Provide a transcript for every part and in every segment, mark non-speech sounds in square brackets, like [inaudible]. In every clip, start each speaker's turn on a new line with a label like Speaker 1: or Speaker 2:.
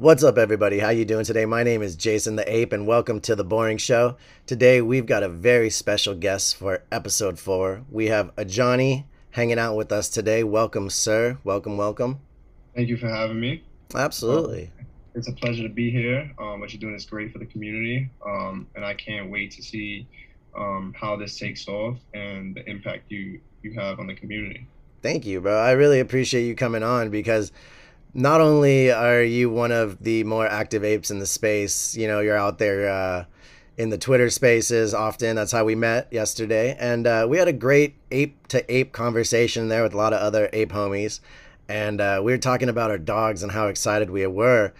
Speaker 1: What's up, everybody? How you doing today? My name is Jason the Ape, and welcome to the Boring Show. Today, we've got a very special guest for episode four. We have Anjani hanging out with us today. Welcome, sir. Welcome, welcome.
Speaker 2: Thank you for having me.
Speaker 1: Absolutely.
Speaker 2: Um, it's a pleasure to be here. Um, what you're doing is great for the community, um, and I can't wait to see um, how this takes off and the impact you you have on the community.
Speaker 1: Thank you, bro. I really appreciate you coming on because not only are you one of the more active apes in the space, you know, you're out there uh, in the Twitter spaces often. That's how we met yesterday. And uh, we had a great ape to ape conversation there with a lot of other ape homies. And uh, we were talking about our dogs and how excited we were.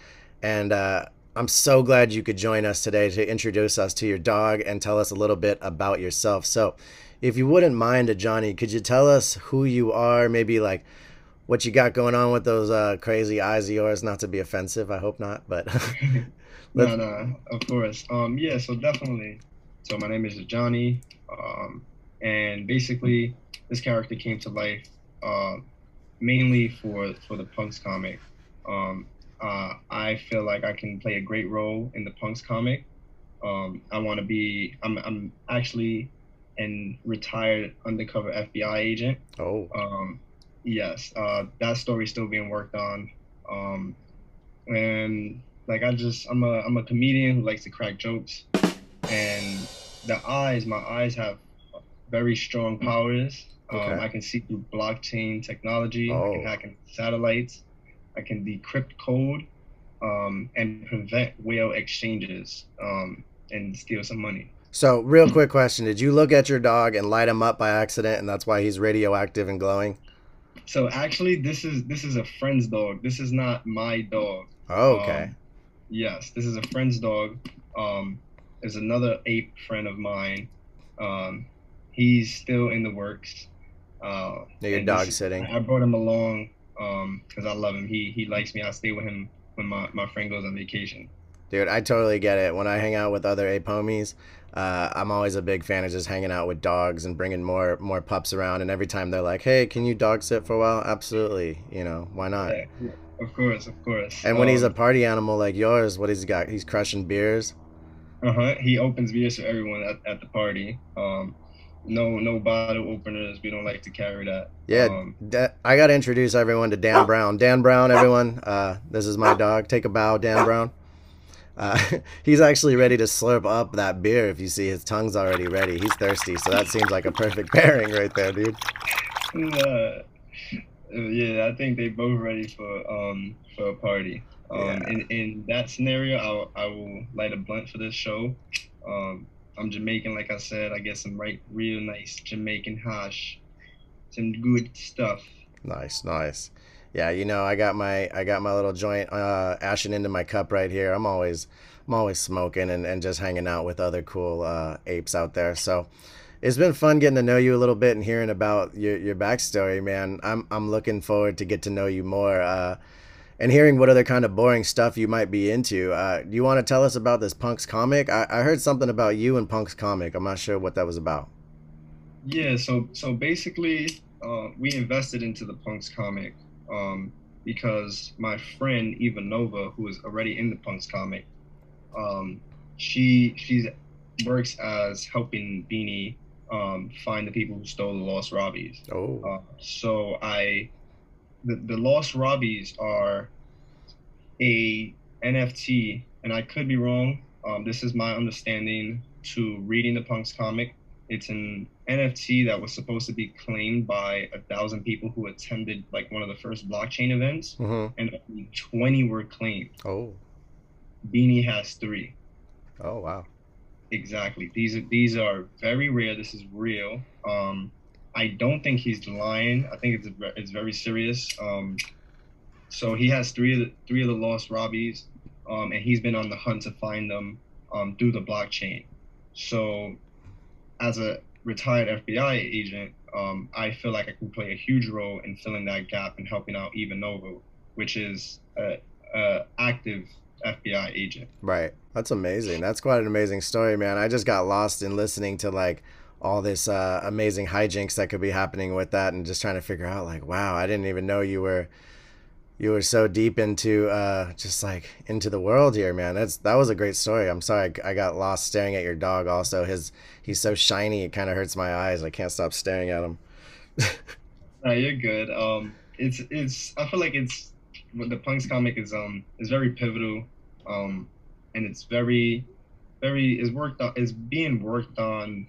Speaker 1: And uh, I'm so glad you could join us today to introduce us to your dog and tell us a little bit about yourself. So, if you wouldn't mind, Johnny, could you tell us who you are? Maybe like what you got going on with those uh, crazy eyes of yours. Not to be offensive, I hope not, but [laughs] [laughs]
Speaker 2: no, no, of course. Um, yeah, so definitely. So my name is Johnny, um, and basically this character came to life uh, mainly for for the Punks comic. Um, uh, I feel like I can play a great role in the Punks comic. Um, I want to be. I'm. I'm actually an retired undercover FBI agent.
Speaker 1: Oh.
Speaker 2: Um, yes, uh, that story's still being worked on. Um, and like I just I'm a I'm a comedian who likes to crack jokes, and the eyes my eyes have very strong powers. Um, okay. I can see through blockchain technology. Oh. I can oh. hack in satellites. I can decrypt code um, and prevent whale exchanges um, and steal some money.
Speaker 1: So, real quick question: Did you look at your dog and light him up by accident, and that's why he's radioactive and glowing?
Speaker 2: So actually, this is this is a friend's dog. This is not my dog.
Speaker 1: Oh, okay.
Speaker 2: Um, yes, this is a friend's dog. Um, there's another ape friend of mine. Um, he's still in the works.
Speaker 1: Uh, your dog this, sitting.
Speaker 2: I brought him along um, because I love him. He he likes me. I stay with him when my, my friend goes on vacation.
Speaker 1: Dude, I totally get it. When I hang out with other ape homies, uh, I'm always a big fan of just hanging out with dogs and bringing more more pups around. And every time they're like, "Hey, can you dog sit for a while?" Absolutely, you know, why not?
Speaker 2: Yeah, of course, of course.
Speaker 1: And when um, he's a um, party animal like yours, what he's got? He's crushing beers.
Speaker 2: Uh huh. He opens beers for everyone at, at the party. Um, no no bottle openers. We don't like to carry that.
Speaker 1: Yeah, um, that, I got to introduce everyone to Dan Brown. Dan Brown, everyone. Uh, this is my dog. Take a bow, Dan Brown. Uh, [laughs] he's actually ready to slurp up that beer. If you see, his tongue's already ready. He's thirsty, so that seems like a perfect [laughs] pairing right there, dude.
Speaker 2: Uh, yeah, I think they both ready for um for a party. Um, yeah. in, in that scenario, I'll, I will light a blunt for this show. Um, I'm Jamaican, like I said. I get some right, real nice Jamaican hash, some good stuff.
Speaker 1: Nice, nice yeah, you know, I got my I got my little joint uh, ashing into my cup right here. I'm always I'm always smoking and, and just hanging out with other cool uh, apes out there. So it's been fun getting to know you a little bit and hearing about your, your backstory, man. I'm I'm looking forward to get to know you more uh, and hearing what other kind of boring stuff you might be into. Uh, do you want to tell us about this Punks comic? I, I heard something about you and Punks comic. I'm not sure what that was about.
Speaker 2: Yeah, so so basically, uh, we invested into the Punks comic um, because my friend Eva Nova, who is already in the Punks comic, um, she she works as helping Beanie um, find the people who stole the lost Robbies.
Speaker 1: Oh.
Speaker 2: Uh, so I, the, the lost Robbies are a NFT, and I could be wrong. Um, this is my understanding to reading the Punks comic. It's an NFT that was supposed to be claimed by a thousand people who attended like one of the first blockchain events,
Speaker 1: mm-hmm.
Speaker 2: and only 20 were claimed.
Speaker 1: Oh.
Speaker 2: Beanie has three.
Speaker 1: Oh wow.
Speaker 2: Exactly. These are these are very rare. This is real. Um, I don't think he's lying. I think it's it's very serious. Um, so he has three of the three of the lost Robbies, um, and he's been on the hunt to find them um, through the blockchain. So as a retired FBI agent, um, I feel like I can play a huge role in filling that gap and helping out Eva Nova, which is a, a active FBI agent.
Speaker 1: Right. That's amazing. That's quite an amazing story, man. I just got lost in listening to like all this uh, amazing hijinks that could be happening with that, and just trying to figure out like, wow, I didn't even know you were you were so deep into uh, just like into the world here, man. That's that was a great story. I'm sorry I, I got lost staring at your dog. Also, his he's so shiny, it kind of hurts my eyes. I can't stop staring at him. [laughs]
Speaker 2: no, you're good. Um, it's it's. I feel like it's the Punks comic is um is very pivotal, um, and it's very, very is worked on is being worked on,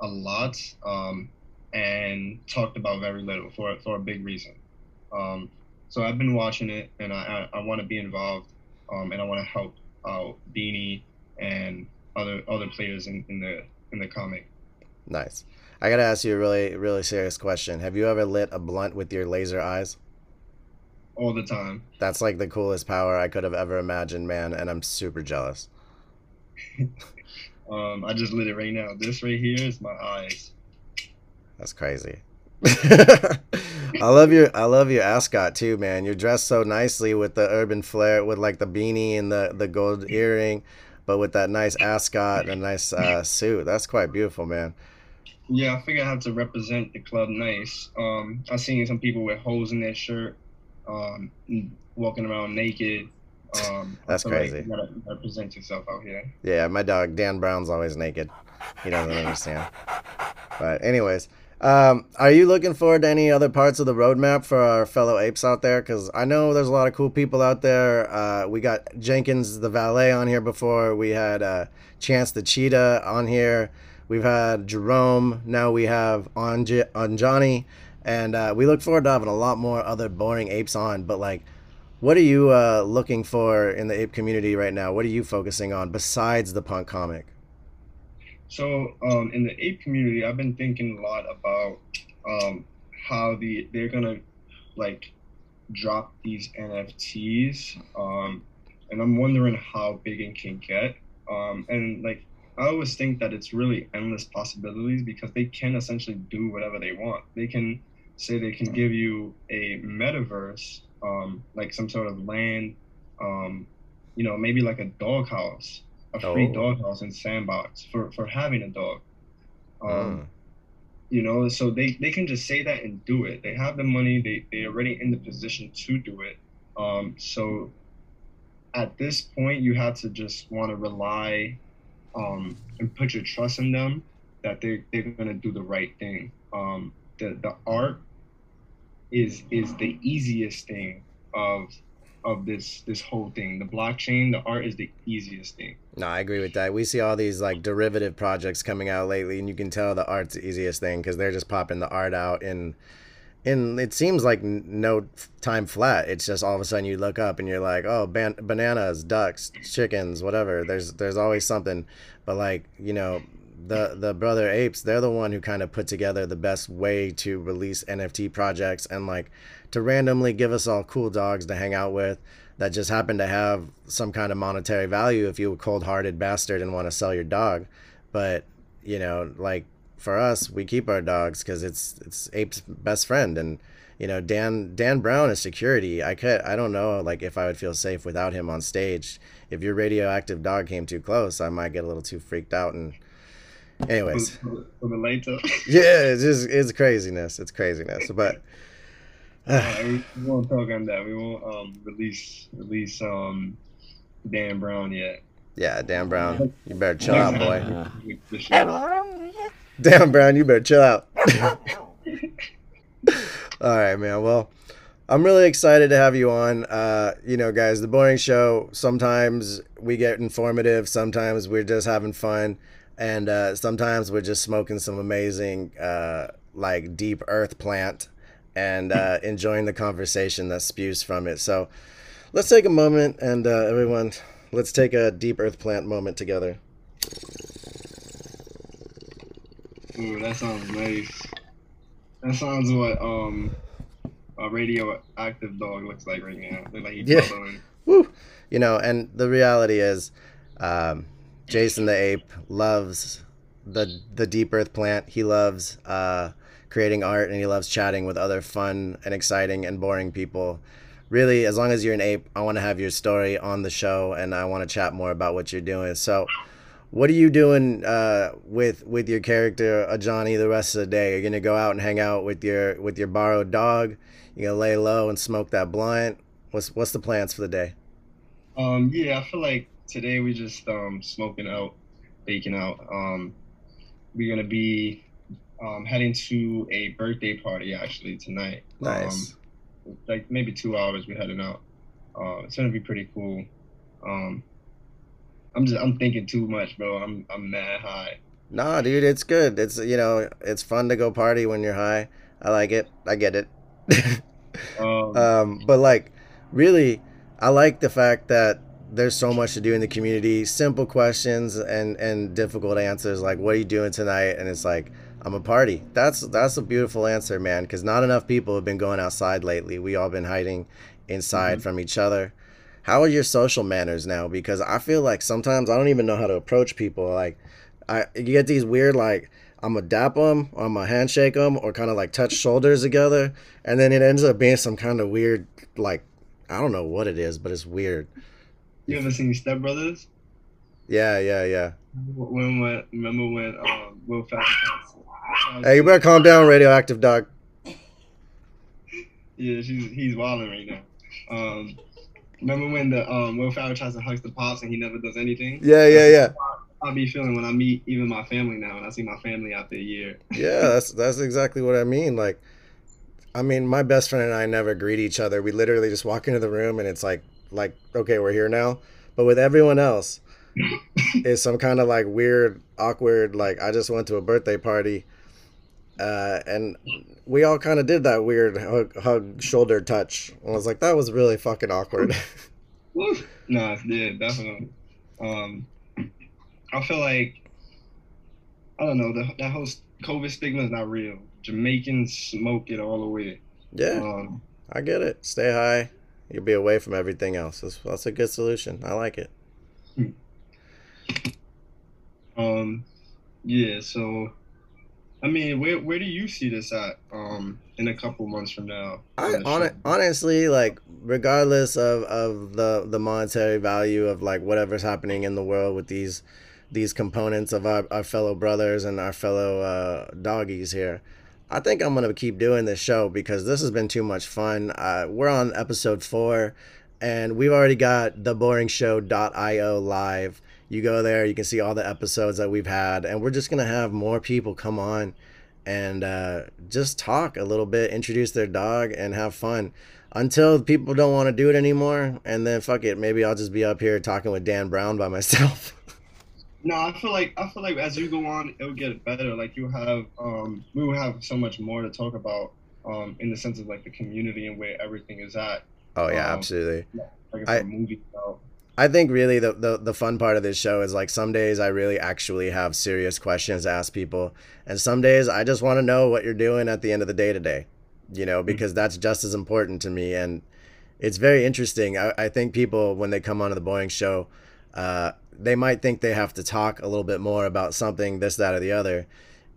Speaker 2: a lot. Um, and talked about very little for for a big reason. Um, so I've been watching it, and I I, I want to be involved, um, and I want to help out Beanie and other other players in, in the in the comic.
Speaker 1: Nice. I gotta ask you a really really serious question. Have you ever lit a blunt with your laser eyes?
Speaker 2: All the time.
Speaker 1: That's like the coolest power I could have ever imagined, man, and I'm super jealous. [laughs]
Speaker 2: um, I just lit it right now. This right here is my eyes.
Speaker 1: That's crazy. [laughs] I love your I love your ascot too, man. You're dressed so nicely with the urban flair, with like the beanie and the the gold earring, but with that nice ascot and a nice uh, suit. That's quite beautiful, man.
Speaker 2: Yeah, I figure I have to represent the club nice. Um, I've seen some people with holes in their shirt, um, walking around naked. Um,
Speaker 1: That's crazy.
Speaker 2: Like you gotta represent yourself out here.
Speaker 1: Yeah, my dog Dan Brown's always naked. He doesn't understand. But anyways, um, are you looking forward to any other parts of the roadmap for our fellow apes out there? Because I know there's a lot of cool people out there. Uh, we got Jenkins the valet on here before. We had uh, Chance the cheetah on here. We've had Jerome. Now we have on Anjani. And uh, we look forward to having a lot more other boring apes on. But, like, what are you uh, looking for in the ape community right now? What are you focusing on besides the punk comic?
Speaker 2: So um, in the ape community, I've been thinking a lot about um, how the they're gonna like drop these NFTs, um, and I'm wondering how big it can get. Um, and like I always think that it's really endless possibilities because they can essentially do whatever they want. They can say they can give you a metaverse, um, like some sort of land, um, you know, maybe like a doghouse a free oh. doghouse and sandbox for for having a dog. Um, mm. You know, so they they can just say that and do it. They have the money. They they already in the position to do it. Um, so at this point, you have to just want to rely um, and put your trust in them that they they're gonna do the right thing. Um, the the art is is the easiest thing of of this this whole thing. The blockchain, the art is the easiest thing.
Speaker 1: No, I agree with that. We see all these like derivative projects coming out lately, and you can tell the art's the easiest thing because they're just popping the art out in in it seems like no time flat. It's just all of a sudden you look up and you're like, oh, ban- bananas, ducks, chickens, whatever. There's there's always something, but like you know. The, the brother apes they're the one who kind of put together the best way to release nft projects and like to randomly give us all cool dogs to hang out with that just happen to have some kind of monetary value if you're a cold-hearted bastard and want to sell your dog. But you know like for us we keep our dogs because it's it's ape's best friend and you know dan dan brown is security. I could i don't know like if i would feel safe without him on stage. If your radioactive dog came too close i might get a little too freaked out and anyways
Speaker 2: for the later
Speaker 1: yeah it's just it's craziness it's craziness but [laughs]
Speaker 2: uh, [sighs] we, won't talk on that. We won't um, release release um, Dan Brown yet.
Speaker 1: Yeah, Dan Brown, you better chill out, boy. [laughs] Dan Brown, you better chill out. [laughs] All right, man. Well, I'm really excited to have you on. Uh, you know, guys, the boring show. Sometimes we get informative. Sometimes we're just having fun, and uh, sometimes we're just smoking some amazing, uh, like deep earth plant and uh, [laughs] enjoying the conversation that spews from it. So let's take a moment and uh, everyone, let's take a deep earth plant moment together.
Speaker 2: Ooh, that sounds nice. That sounds what um a radioactive dog looks like right now. Look like he's yeah.
Speaker 1: Woo. [laughs] You know, and the reality is, um, Jason the ape loves the the deep earth plant. He loves uh, creating art and he loves chatting with other fun and exciting and boring people. Really, as long as you're an ape, I want to have your story on the show and I want to chat more about what you're doing. So, what are you doing uh, with with your character uh, Johnny the rest of the day? Are You're gonna go out and hang out with your with your borrowed dog. You're gonna lay low and smoke that blunt, What's what's the plans for the day?
Speaker 2: Um, yeah, I feel like today we just um smoking out, baking out. Um, we're gonna be um heading to a birthday party actually tonight.
Speaker 1: Nice.
Speaker 2: Um, like maybe two hours we're heading out. Uh, it's gonna be pretty cool. Um, I'm just I'm thinking too much, bro. I'm I'm mad high.
Speaker 1: Nah, dude, it's good. It's you know, it's fun to go party when you're high. I like it. I get it. [laughs]
Speaker 2: Um,
Speaker 1: um, but like, really, I like the fact that there's so much to do in the community. Simple questions and and difficult answers. Like, what are you doing tonight? And it's like, I'm a party. That's that's a beautiful answer, man. Because not enough people have been going outside lately. We all been hiding inside
Speaker 2: Mhm.
Speaker 1: from each other. How are your social manners now? Because I feel like sometimes I don't even know how to approach people. Like, I you get these weird like I'm gonna dap them, or I'm gonna handshake them, or kind of like touch [laughs] shoulders together, and then it ends up being some kind of weird like I don't know what it is, but it's weird.
Speaker 2: You ever seen Step Brothers?
Speaker 1: Yeah, yeah, yeah.
Speaker 2: When when remember when um Will Ferrell?
Speaker 1: Hey, you better calm down, radioactive dog.
Speaker 2: Yeah, she's he's wilding right now. Um, remember when the um Will Ferrell tries to hug the pops and he never does anything?
Speaker 1: Yeah, yeah, yeah.
Speaker 2: I'll be feeling when I meet even my family now, and I see my family after a year.
Speaker 1: Yeah, that's that's exactly what I mean. Like, I mean, my best friend and I never greet each other. We literally just walk into the room and it's like, like, okay, we're here now. But with everyone else, [laughs] it's some kind of like weird, awkward. Like, I just went to a birthday party, uh, and we all kind of did that weird hug, hug, shoulder touch. I was like, that was really fucking awkward.
Speaker 2: no, yeah, definitely. Um, I feel like I don't know the that whole COVID stigma is not real. Jamaicans smoke it all the way.
Speaker 1: yeah,
Speaker 2: Um,
Speaker 1: I get it. Stay high. You'll be away from everything else. That's, that's a good solution. I like it.
Speaker 2: um, yeah. So, I mean, where where do you see this at? Um, in a couple months from now.
Speaker 1: I
Speaker 2: on the
Speaker 1: on
Speaker 2: show?
Speaker 1: it, honestly like regardless of, of the the monetary value of like whatever's happening in the world with these these components of our, our fellow brothers and our fellow uh, doggies here. I think I'm gonna keep doing this show because this has been too much fun. Uh, we're on episode four, and we've already got the theboringshow.io live. You go there, you can see all the episodes that we've had, and we're just gonna have more people come on and uh, just talk a little bit, introduce their dog, and have fun. Until people don't want to do it anymore, and then fuck it, maybe I'll just be up here talking with Dan Brown by [laughs] myself.
Speaker 2: No, I feel like I feel like as you go on, it'll get better. Like you have, um, we will have so much more to talk about, um, in the sense of like the community and where everything is at.
Speaker 1: oh yeah,
Speaker 2: Um,
Speaker 1: absolutely.
Speaker 2: Like if movie.
Speaker 1: I think really the, the the fun part of this show is like some days I really actually have serious questions to ask people, and some days I just want to know what you're doing at the end of the day today, you know, because that's just as important to me, and it's very interesting. I, I think people when they come onto the Boring show, uh, they might think they have to talk a little bit more about something, this, that, or the other.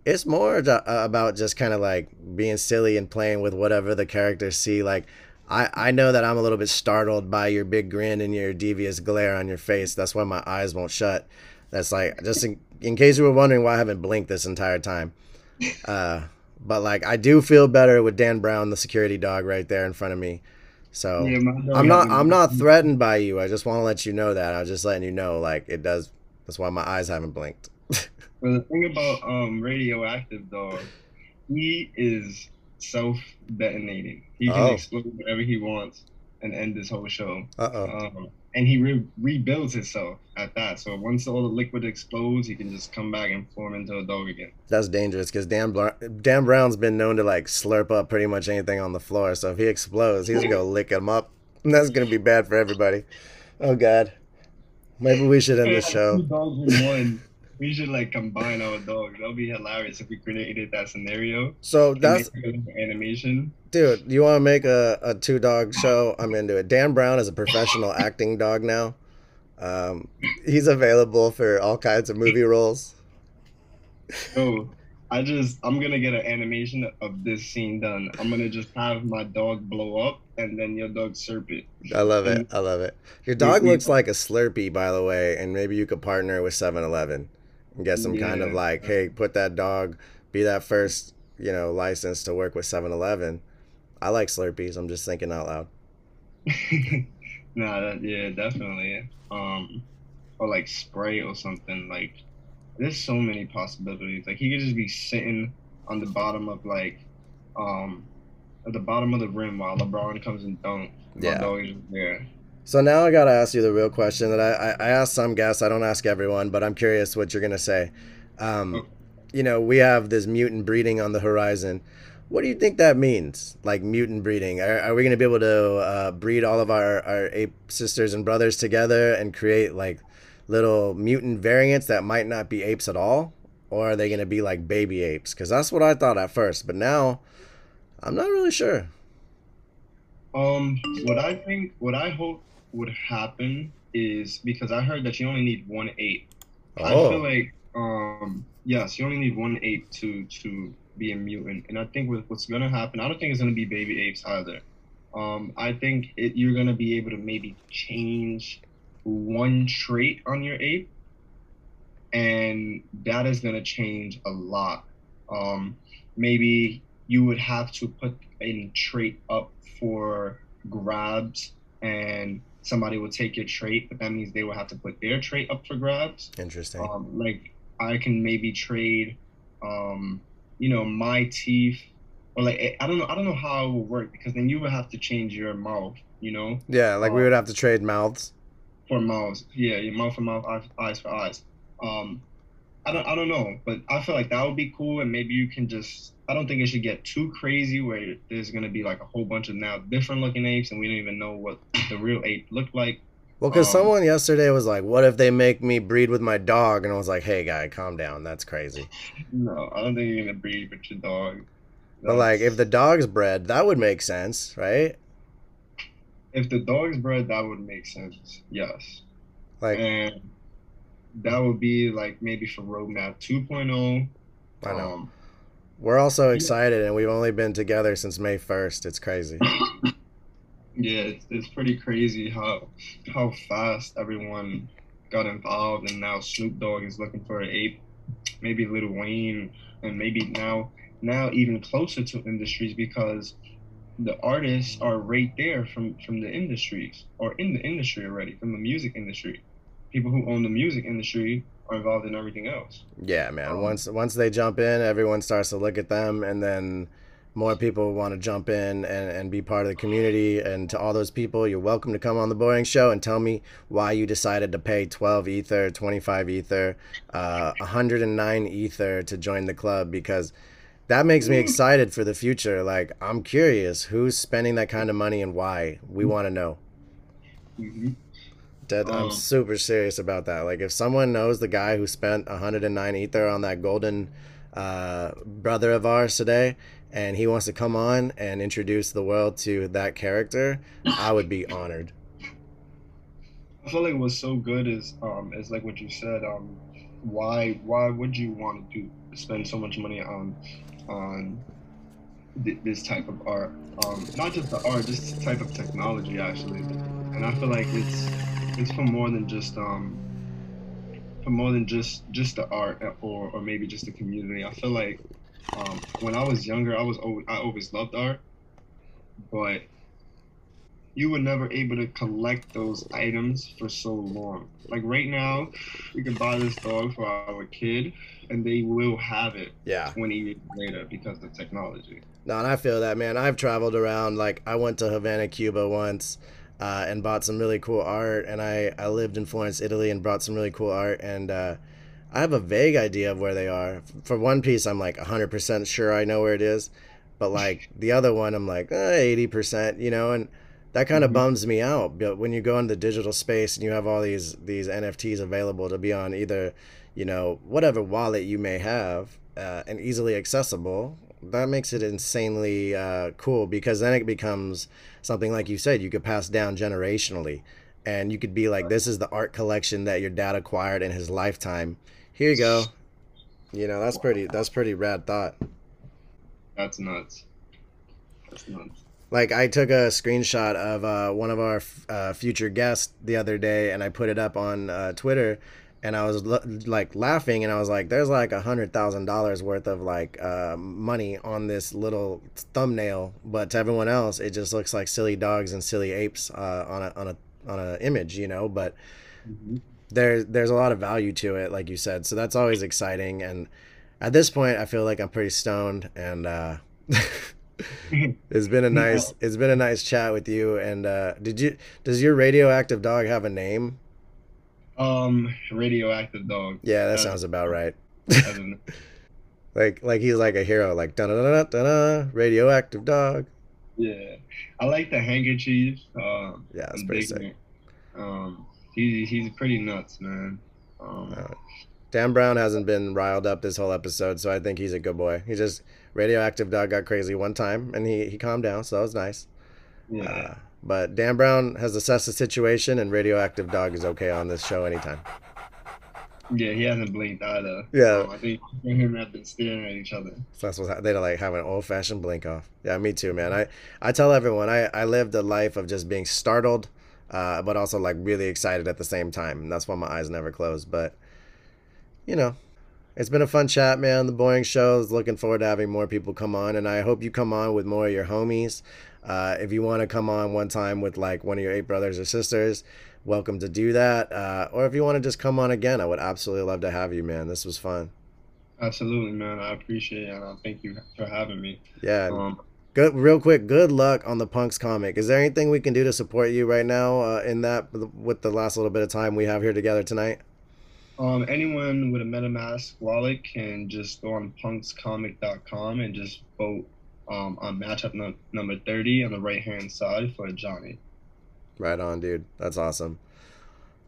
Speaker 1: It's more uh, about just kind of like being silly and playing with whatever the characters see. Like, I, I know that I'm a little bit startled by your big grin and your devious glare on your face. That's why my eyes won't shut. That's like, just in, in case you were wondering why I haven't blinked this entire time. Uh, but like, I do feel better with Dan Brown, the security dog, right there in front of me. So.
Speaker 2: Yeah,
Speaker 1: I'm not I'm not threatened by you. I just want to let you know that. I was just letting you know like it does that's why my eyes haven't blinked. [laughs]
Speaker 2: But the thing about um radioactive dog, he is self detonating. He can
Speaker 1: Oh.
Speaker 2: explode whatever he wants and end this whole show.
Speaker 1: Uh-oh.
Speaker 2: Um, and he re- rebuilds himself at that. So once all the liquid explodes, he can just come back and form into a dog again.
Speaker 1: That's dangerous cuz Dan Bla- Dan Brown's been known to like slurp up pretty much anything on the floor. So if he explodes, he's going to lick him up. And that's going to be bad for everybody. Oh god. Maybe we should end the show.
Speaker 2: one. We should like combine our dogs. That'll be hilarious if we created that scenario.
Speaker 1: So that's
Speaker 2: make it an animation.
Speaker 1: Dude, you want to make a, a two dog show? I'm into it. Dan Brown is a professional [laughs] acting dog now. Um, he's available for all kinds of movie roles.
Speaker 2: Oh, I just I'm gonna get an animation of this scene done. I'm gonna just have my dog blow up and then your dog slurp it.
Speaker 1: I love it. I love it. Your dog looks like a Slurpee, by the way, and maybe you could partner with 7 Eleven and get some kind of like, hey, put that dog, be that first, you know, license to work with 7 Eleven. I like Slurpees. I'm just thinking out loud. [laughs]
Speaker 2: nah, that, yeah, definitely. Um, or like spray or something. Like, there's so many possibilities. Like he could just be sitting on the bottom of like, um, at the bottom of the rim while LeBron comes and dunks.
Speaker 1: Yeah.
Speaker 2: There.
Speaker 1: So now I gotta ask you the real question that I, I, I ask some guests. I don't ask everyone, but I'm curious what you're gonna say. Um,
Speaker 2: Okay.
Speaker 1: You know, we have this mutant breeding on the horizon. What do you think that means? Like mutant breeding? Are, are we gonna be able to uh, breed all of our, our ape sisters and brothers together and create like little mutant variants that might not be apes at all? Or are they gonna be like baby apes? Because that's what I thought at first, but now I'm not really sure.
Speaker 2: Um, what I think, what I hope would happen is because I heard that you only need one ape. Oh. I
Speaker 1: Oh.
Speaker 2: feel like, um, yes, you only need one ape to to be a mutant, and I think what, what's gonna happen, I don't think it's gonna be baby apes either. Um, I think it, you're gonna be able to maybe change one trait on your ape, and that is gonna change a lot. Um, maybe you would have to put a trait up for grabs and somebody will take your trait, but that means they will have to put their trait up for grabs.
Speaker 1: Interesting.
Speaker 2: Um, like I can maybe trade, um, you know, my teeth, or like I don't know, I don't know how it will work because then you would have to change your mouth, you know,
Speaker 1: Yeah, like we
Speaker 2: uh,
Speaker 1: would have to trade mouths.
Speaker 2: for mouths. Yeah, your mouth for mouth, eyes, eyes for eyes. Um, I don't, I don't know, but I feel like that would be cool, and maybe you can just. I don't think it should get too crazy where there's gonna be like a whole bunch of now different looking apes, and we don't even know what the real ape looked like.
Speaker 1: Well, because
Speaker 2: um,
Speaker 1: someone yesterday was like, "What if they make me breed with my dog?" And I was like, "Hey, guy, calm down. That's crazy."
Speaker 2: No, I don't think you're gonna breed with your dog.
Speaker 1: But like, if the dog's bred, that would make sense, right?
Speaker 2: if the dog's bred, that would make sense. Yes.
Speaker 1: Like,
Speaker 2: and that would be like maybe for roadmap 2.0
Speaker 1: I know
Speaker 2: um,
Speaker 1: we're all so excited, and we've only been together since May first. It's crazy. [laughs]
Speaker 2: yeah it's, it's pretty crazy how how fast everyone got involved and now snoop dogg is looking for an ape maybe Lil wayne and maybe now now even closer to industries because the artists are right there from from the industries or in the industry already from the music industry people who own the music industry are involved in everything else
Speaker 1: Yeah, man.
Speaker 2: Um,
Speaker 1: Once once they jump in, everyone starts to look at them, and then more people want to jump in and, and be part of the community. And to all those people, you're welcome to come on the Boring Show and tell me why you decided to pay 12 ether, 25 ether, uh, 109 ether to join the club because that makes me excited for the future. Like I'm curious who's spending that kind of money and why. We want to know.
Speaker 2: hmm
Speaker 1: That I'm
Speaker 2: Um,
Speaker 1: super serious about that. Like, if someone knows the guy who spent 109 ether on that golden uh, brother of ours today, and he wants to come on and introduce the world to that character, I would be honored.
Speaker 2: I feel like what's so good is um is like what you said um why why would you want to do spend so much money on on th- this type of art? Um not just the art just this type of technology actually. And I feel like it's it's for more than just um for more than just just the art or or maybe just the community. I feel like um when I was younger I was always, I always loved art but you were never able to collect those items for so long. Like right now, we can buy this dog for our kid, and they will have it
Speaker 1: Yeah.
Speaker 2: 20 years later because of technology.
Speaker 1: No, and I feel that, man. I've traveled around. Like, I went to Havana, Cuba once. Uh, and bought some really cool art, and I, I lived in Florence, Italy, and brought some really cool art. And uh, I have a vague idea of where they are. For One Piece, I'm like 100% sure I know where it is, but like the other one, I'm like eh, 80%, you know. And that kind of
Speaker 2: Mhm.
Speaker 1: bums me out. But when you go into the digital space and you have all these these NFTs available to be on either, you know, whatever wallet you may have, uh, and easily accessible, that makes it insanely uh, cool because then it becomes something like you said you could pass down generationally, and you could be like, this is the art collection that your dad acquired in his lifetime. Here you go. You know, that's pretty. That's pretty rad thought.
Speaker 2: That's nuts. That's nuts.
Speaker 1: Like I took a screenshot of uh, one of our uh, future guests the other day, and I put it up on uh, Twitter, and I was l- like laughing, and I was like, "There's like a hundred thousand dollars worth of like uh, money on this little thumbnail," but to everyone else, it just looks like silly dogs and silly apes uh, on a on a on a image, you know. But
Speaker 2: Mm-hmm.
Speaker 1: There there's a lot of value to it, like you said, so that's always exciting. And at this point, I feel like I'm pretty stoned, and uh, [laughs] it's been a nice it's been a nice chat with you. And uh, did you does your radioactive dog have a name?
Speaker 2: Um, radioactive dog.
Speaker 1: Yeah, that sounds about right.
Speaker 2: I don't know.
Speaker 1: Like like he's like a hero, like da da da da da radioactive dog.
Speaker 2: Yeah, I like the handkerchief. Um,
Speaker 1: Yeah, that's
Speaker 2: I'm
Speaker 1: pretty sick.
Speaker 2: Um, he's he's pretty nuts, man. Um,
Speaker 1: Uh, Dan Brown hasn't been riled up this whole episode, so I think he's a good boy. He just radioactive dog got crazy one time, and he he calmed down, so that was nice.
Speaker 2: yeah,
Speaker 1: Uh, but Dan Brown has assessed the situation, and radioactive dog is okay on this show anytime.
Speaker 2: yeah, he hasn't blinked either.
Speaker 1: Yeah.
Speaker 2: Um, I think him have been staring at each other.
Speaker 1: So that's what they like have an old fashioned blink off. Yeah, me too, man. I I tell everyone I I lived a life of just being startled, uh, but also like really excited at the same time, and that's why my eyes never close. But you know, it's been a fun chat, man. The Boring Show is looking forward to having more people come on, and I hope you come on with more of your homies. Uh, if you want to come on one time with like one of your eight brothers or sisters, welcome to do that. Uh, or if you want to just come on again, I would absolutely love to have you, man. This was fun.
Speaker 2: Absolutely, man. I appreciate it, and I thank you for having me.
Speaker 1: Yeah.
Speaker 2: Um,
Speaker 1: Good, real quick. Good luck on the Punks comic. Is there anything we can do to support you right now uh, in that with the last little bit of time we have here together tonight?
Speaker 2: um, anyone with a MetaMask wallet can just go on punkscomic.com and just vote um, on matchup num- number 30 on the right hand side for Johnny.
Speaker 1: Right on, dude. That's awesome.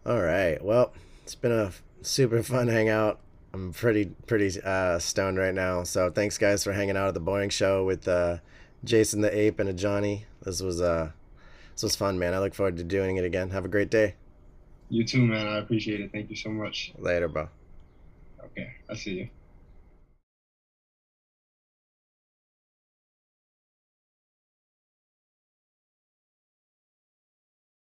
Speaker 1: All right. Well, it's been a super fun hangout. I'm pretty pretty uh, stoned right now. So thanks guys for hanging out at the Boring Show with uh, Jason the Ape and Anjani. This was uh this was fun, man. I look forward to doing it again. Have a great day.
Speaker 2: You too, man. I appreciate it. Thank you so much.
Speaker 1: Later, bro.
Speaker 2: Okay, I see you.